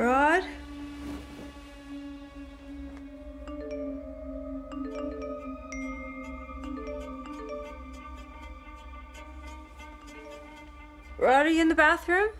Rod? Rod, are you in the bathroom?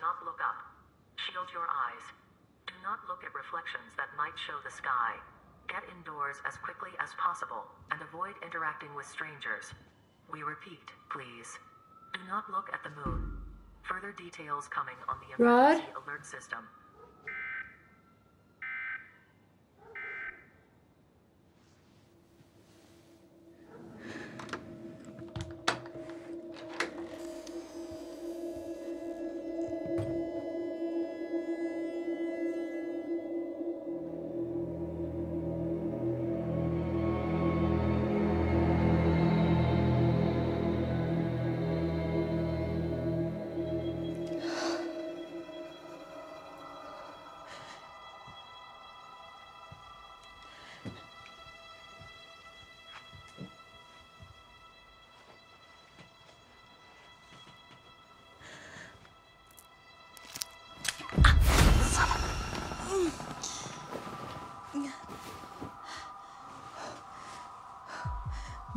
Not look up. Shield your eyes. Do not look at reflections that might show the sky. Get indoors as quickly as possible and avoid interacting with strangers. We repeat, please. Do not look at the moon. Further details coming on the Rod? emergency alert system.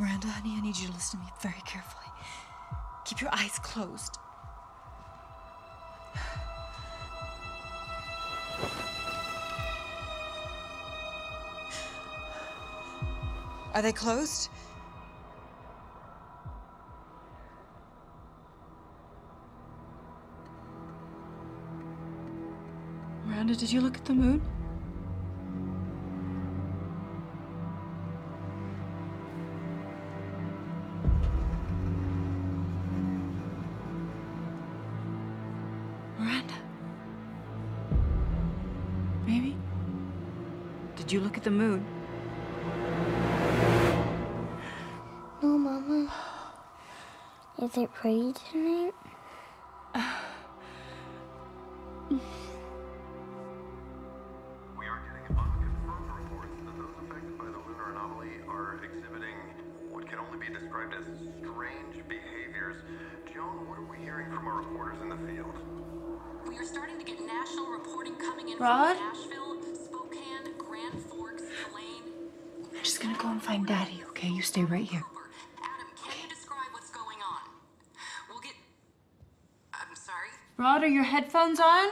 Miranda, honey, I need you to listen to me very carefully. Keep your eyes closed. Are they closed? Miranda, did you look at the moon? Did you look at the moon? No, Mama. Is it pretty tonight? We are getting unconfirmed reports that those affected by the lunar anomaly are exhibiting what can only be described as strange behaviors. Joan, what are we hearing from our reporters in the field? We are starting to get national reporting coming in Rod? from Nashville, I'm just gonna go and find Daddy, okay? You stay right here. Adam, can you describe what's going on? We'll get. I'm sorry. Rod, are your headphones on?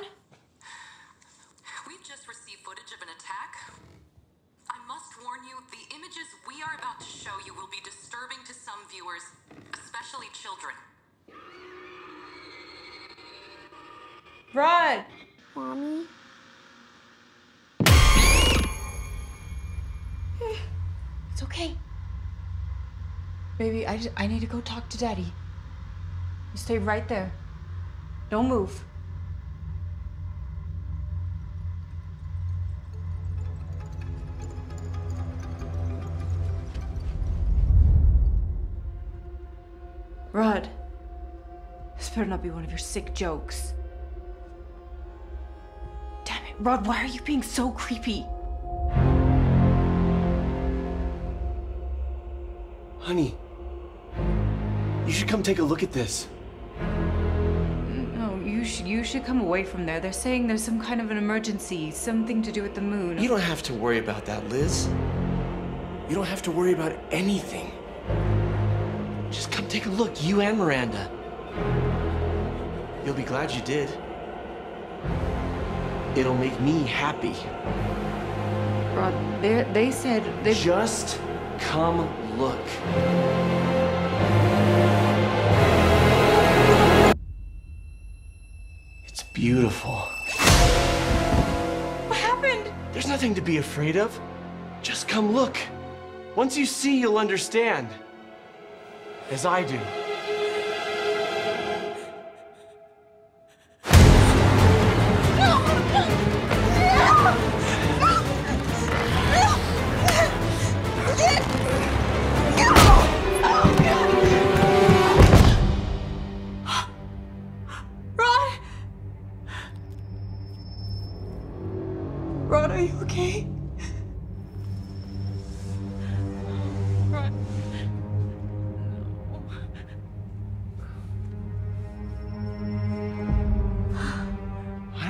We've just received footage of an attack. I must warn you, the images we are about to show you will be disturbing to some viewers, especially children. Rod! Mommy? It's okay. Baby, I, just, I need to go talk to Daddy. You stay right there. Don't move. Rod, this better not be one of your sick jokes. Damn it, Rod, why are you being so creepy? Honey, you should come take a look at this. No, you should you should come away from there. They're saying there's some kind of an emergency, something to do with the moon. You don't have to worry about that, Liz. You don't have to worry about anything. Just come take a look, you and Miranda. You'll be glad you did. It'll make me happy. Rod, they they said they Just come look. It's beautiful. What happened? There's nothing to be afraid of. Just come look. Once you see, you'll understand. As I do.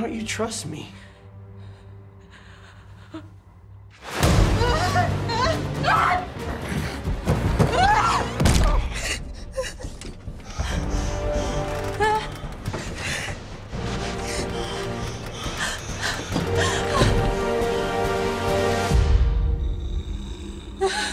Don't you trust me? Just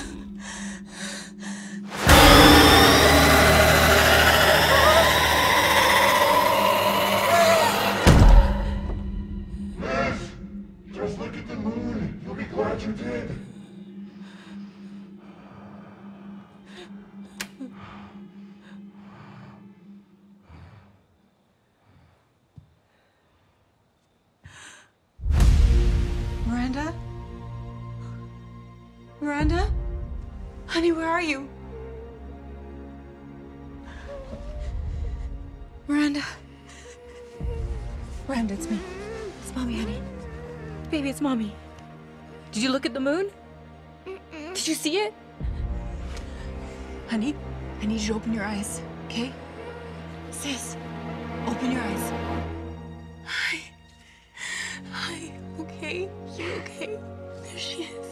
Miranda? Honey, where are you? Miranda. Miranda, it's me. It's mommy, honey. Baby, it's mommy. Did you look at the moon? Did you see it? Honey, I need you to open your eyes, okay? Sis, open your eyes. Hi. Hi, okay? You okay? There she is.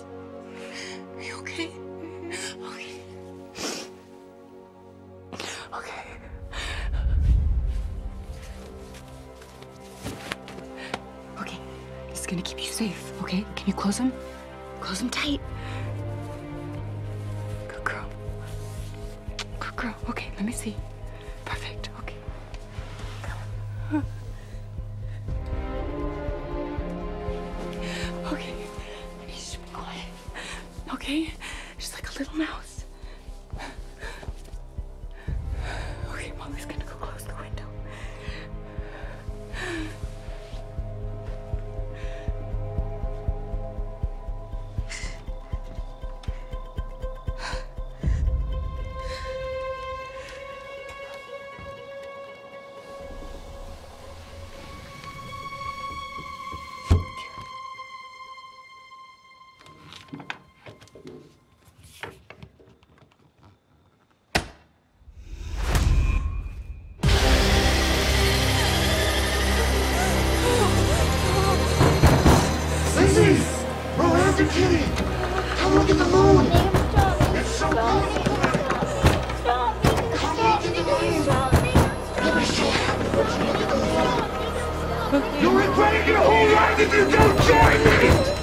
Is gonna keep you safe, okay? Can you close them? Close them tight. Good girl. Good girl. Okay, let me see. Perfect. Okay. Okay. If you don't join me!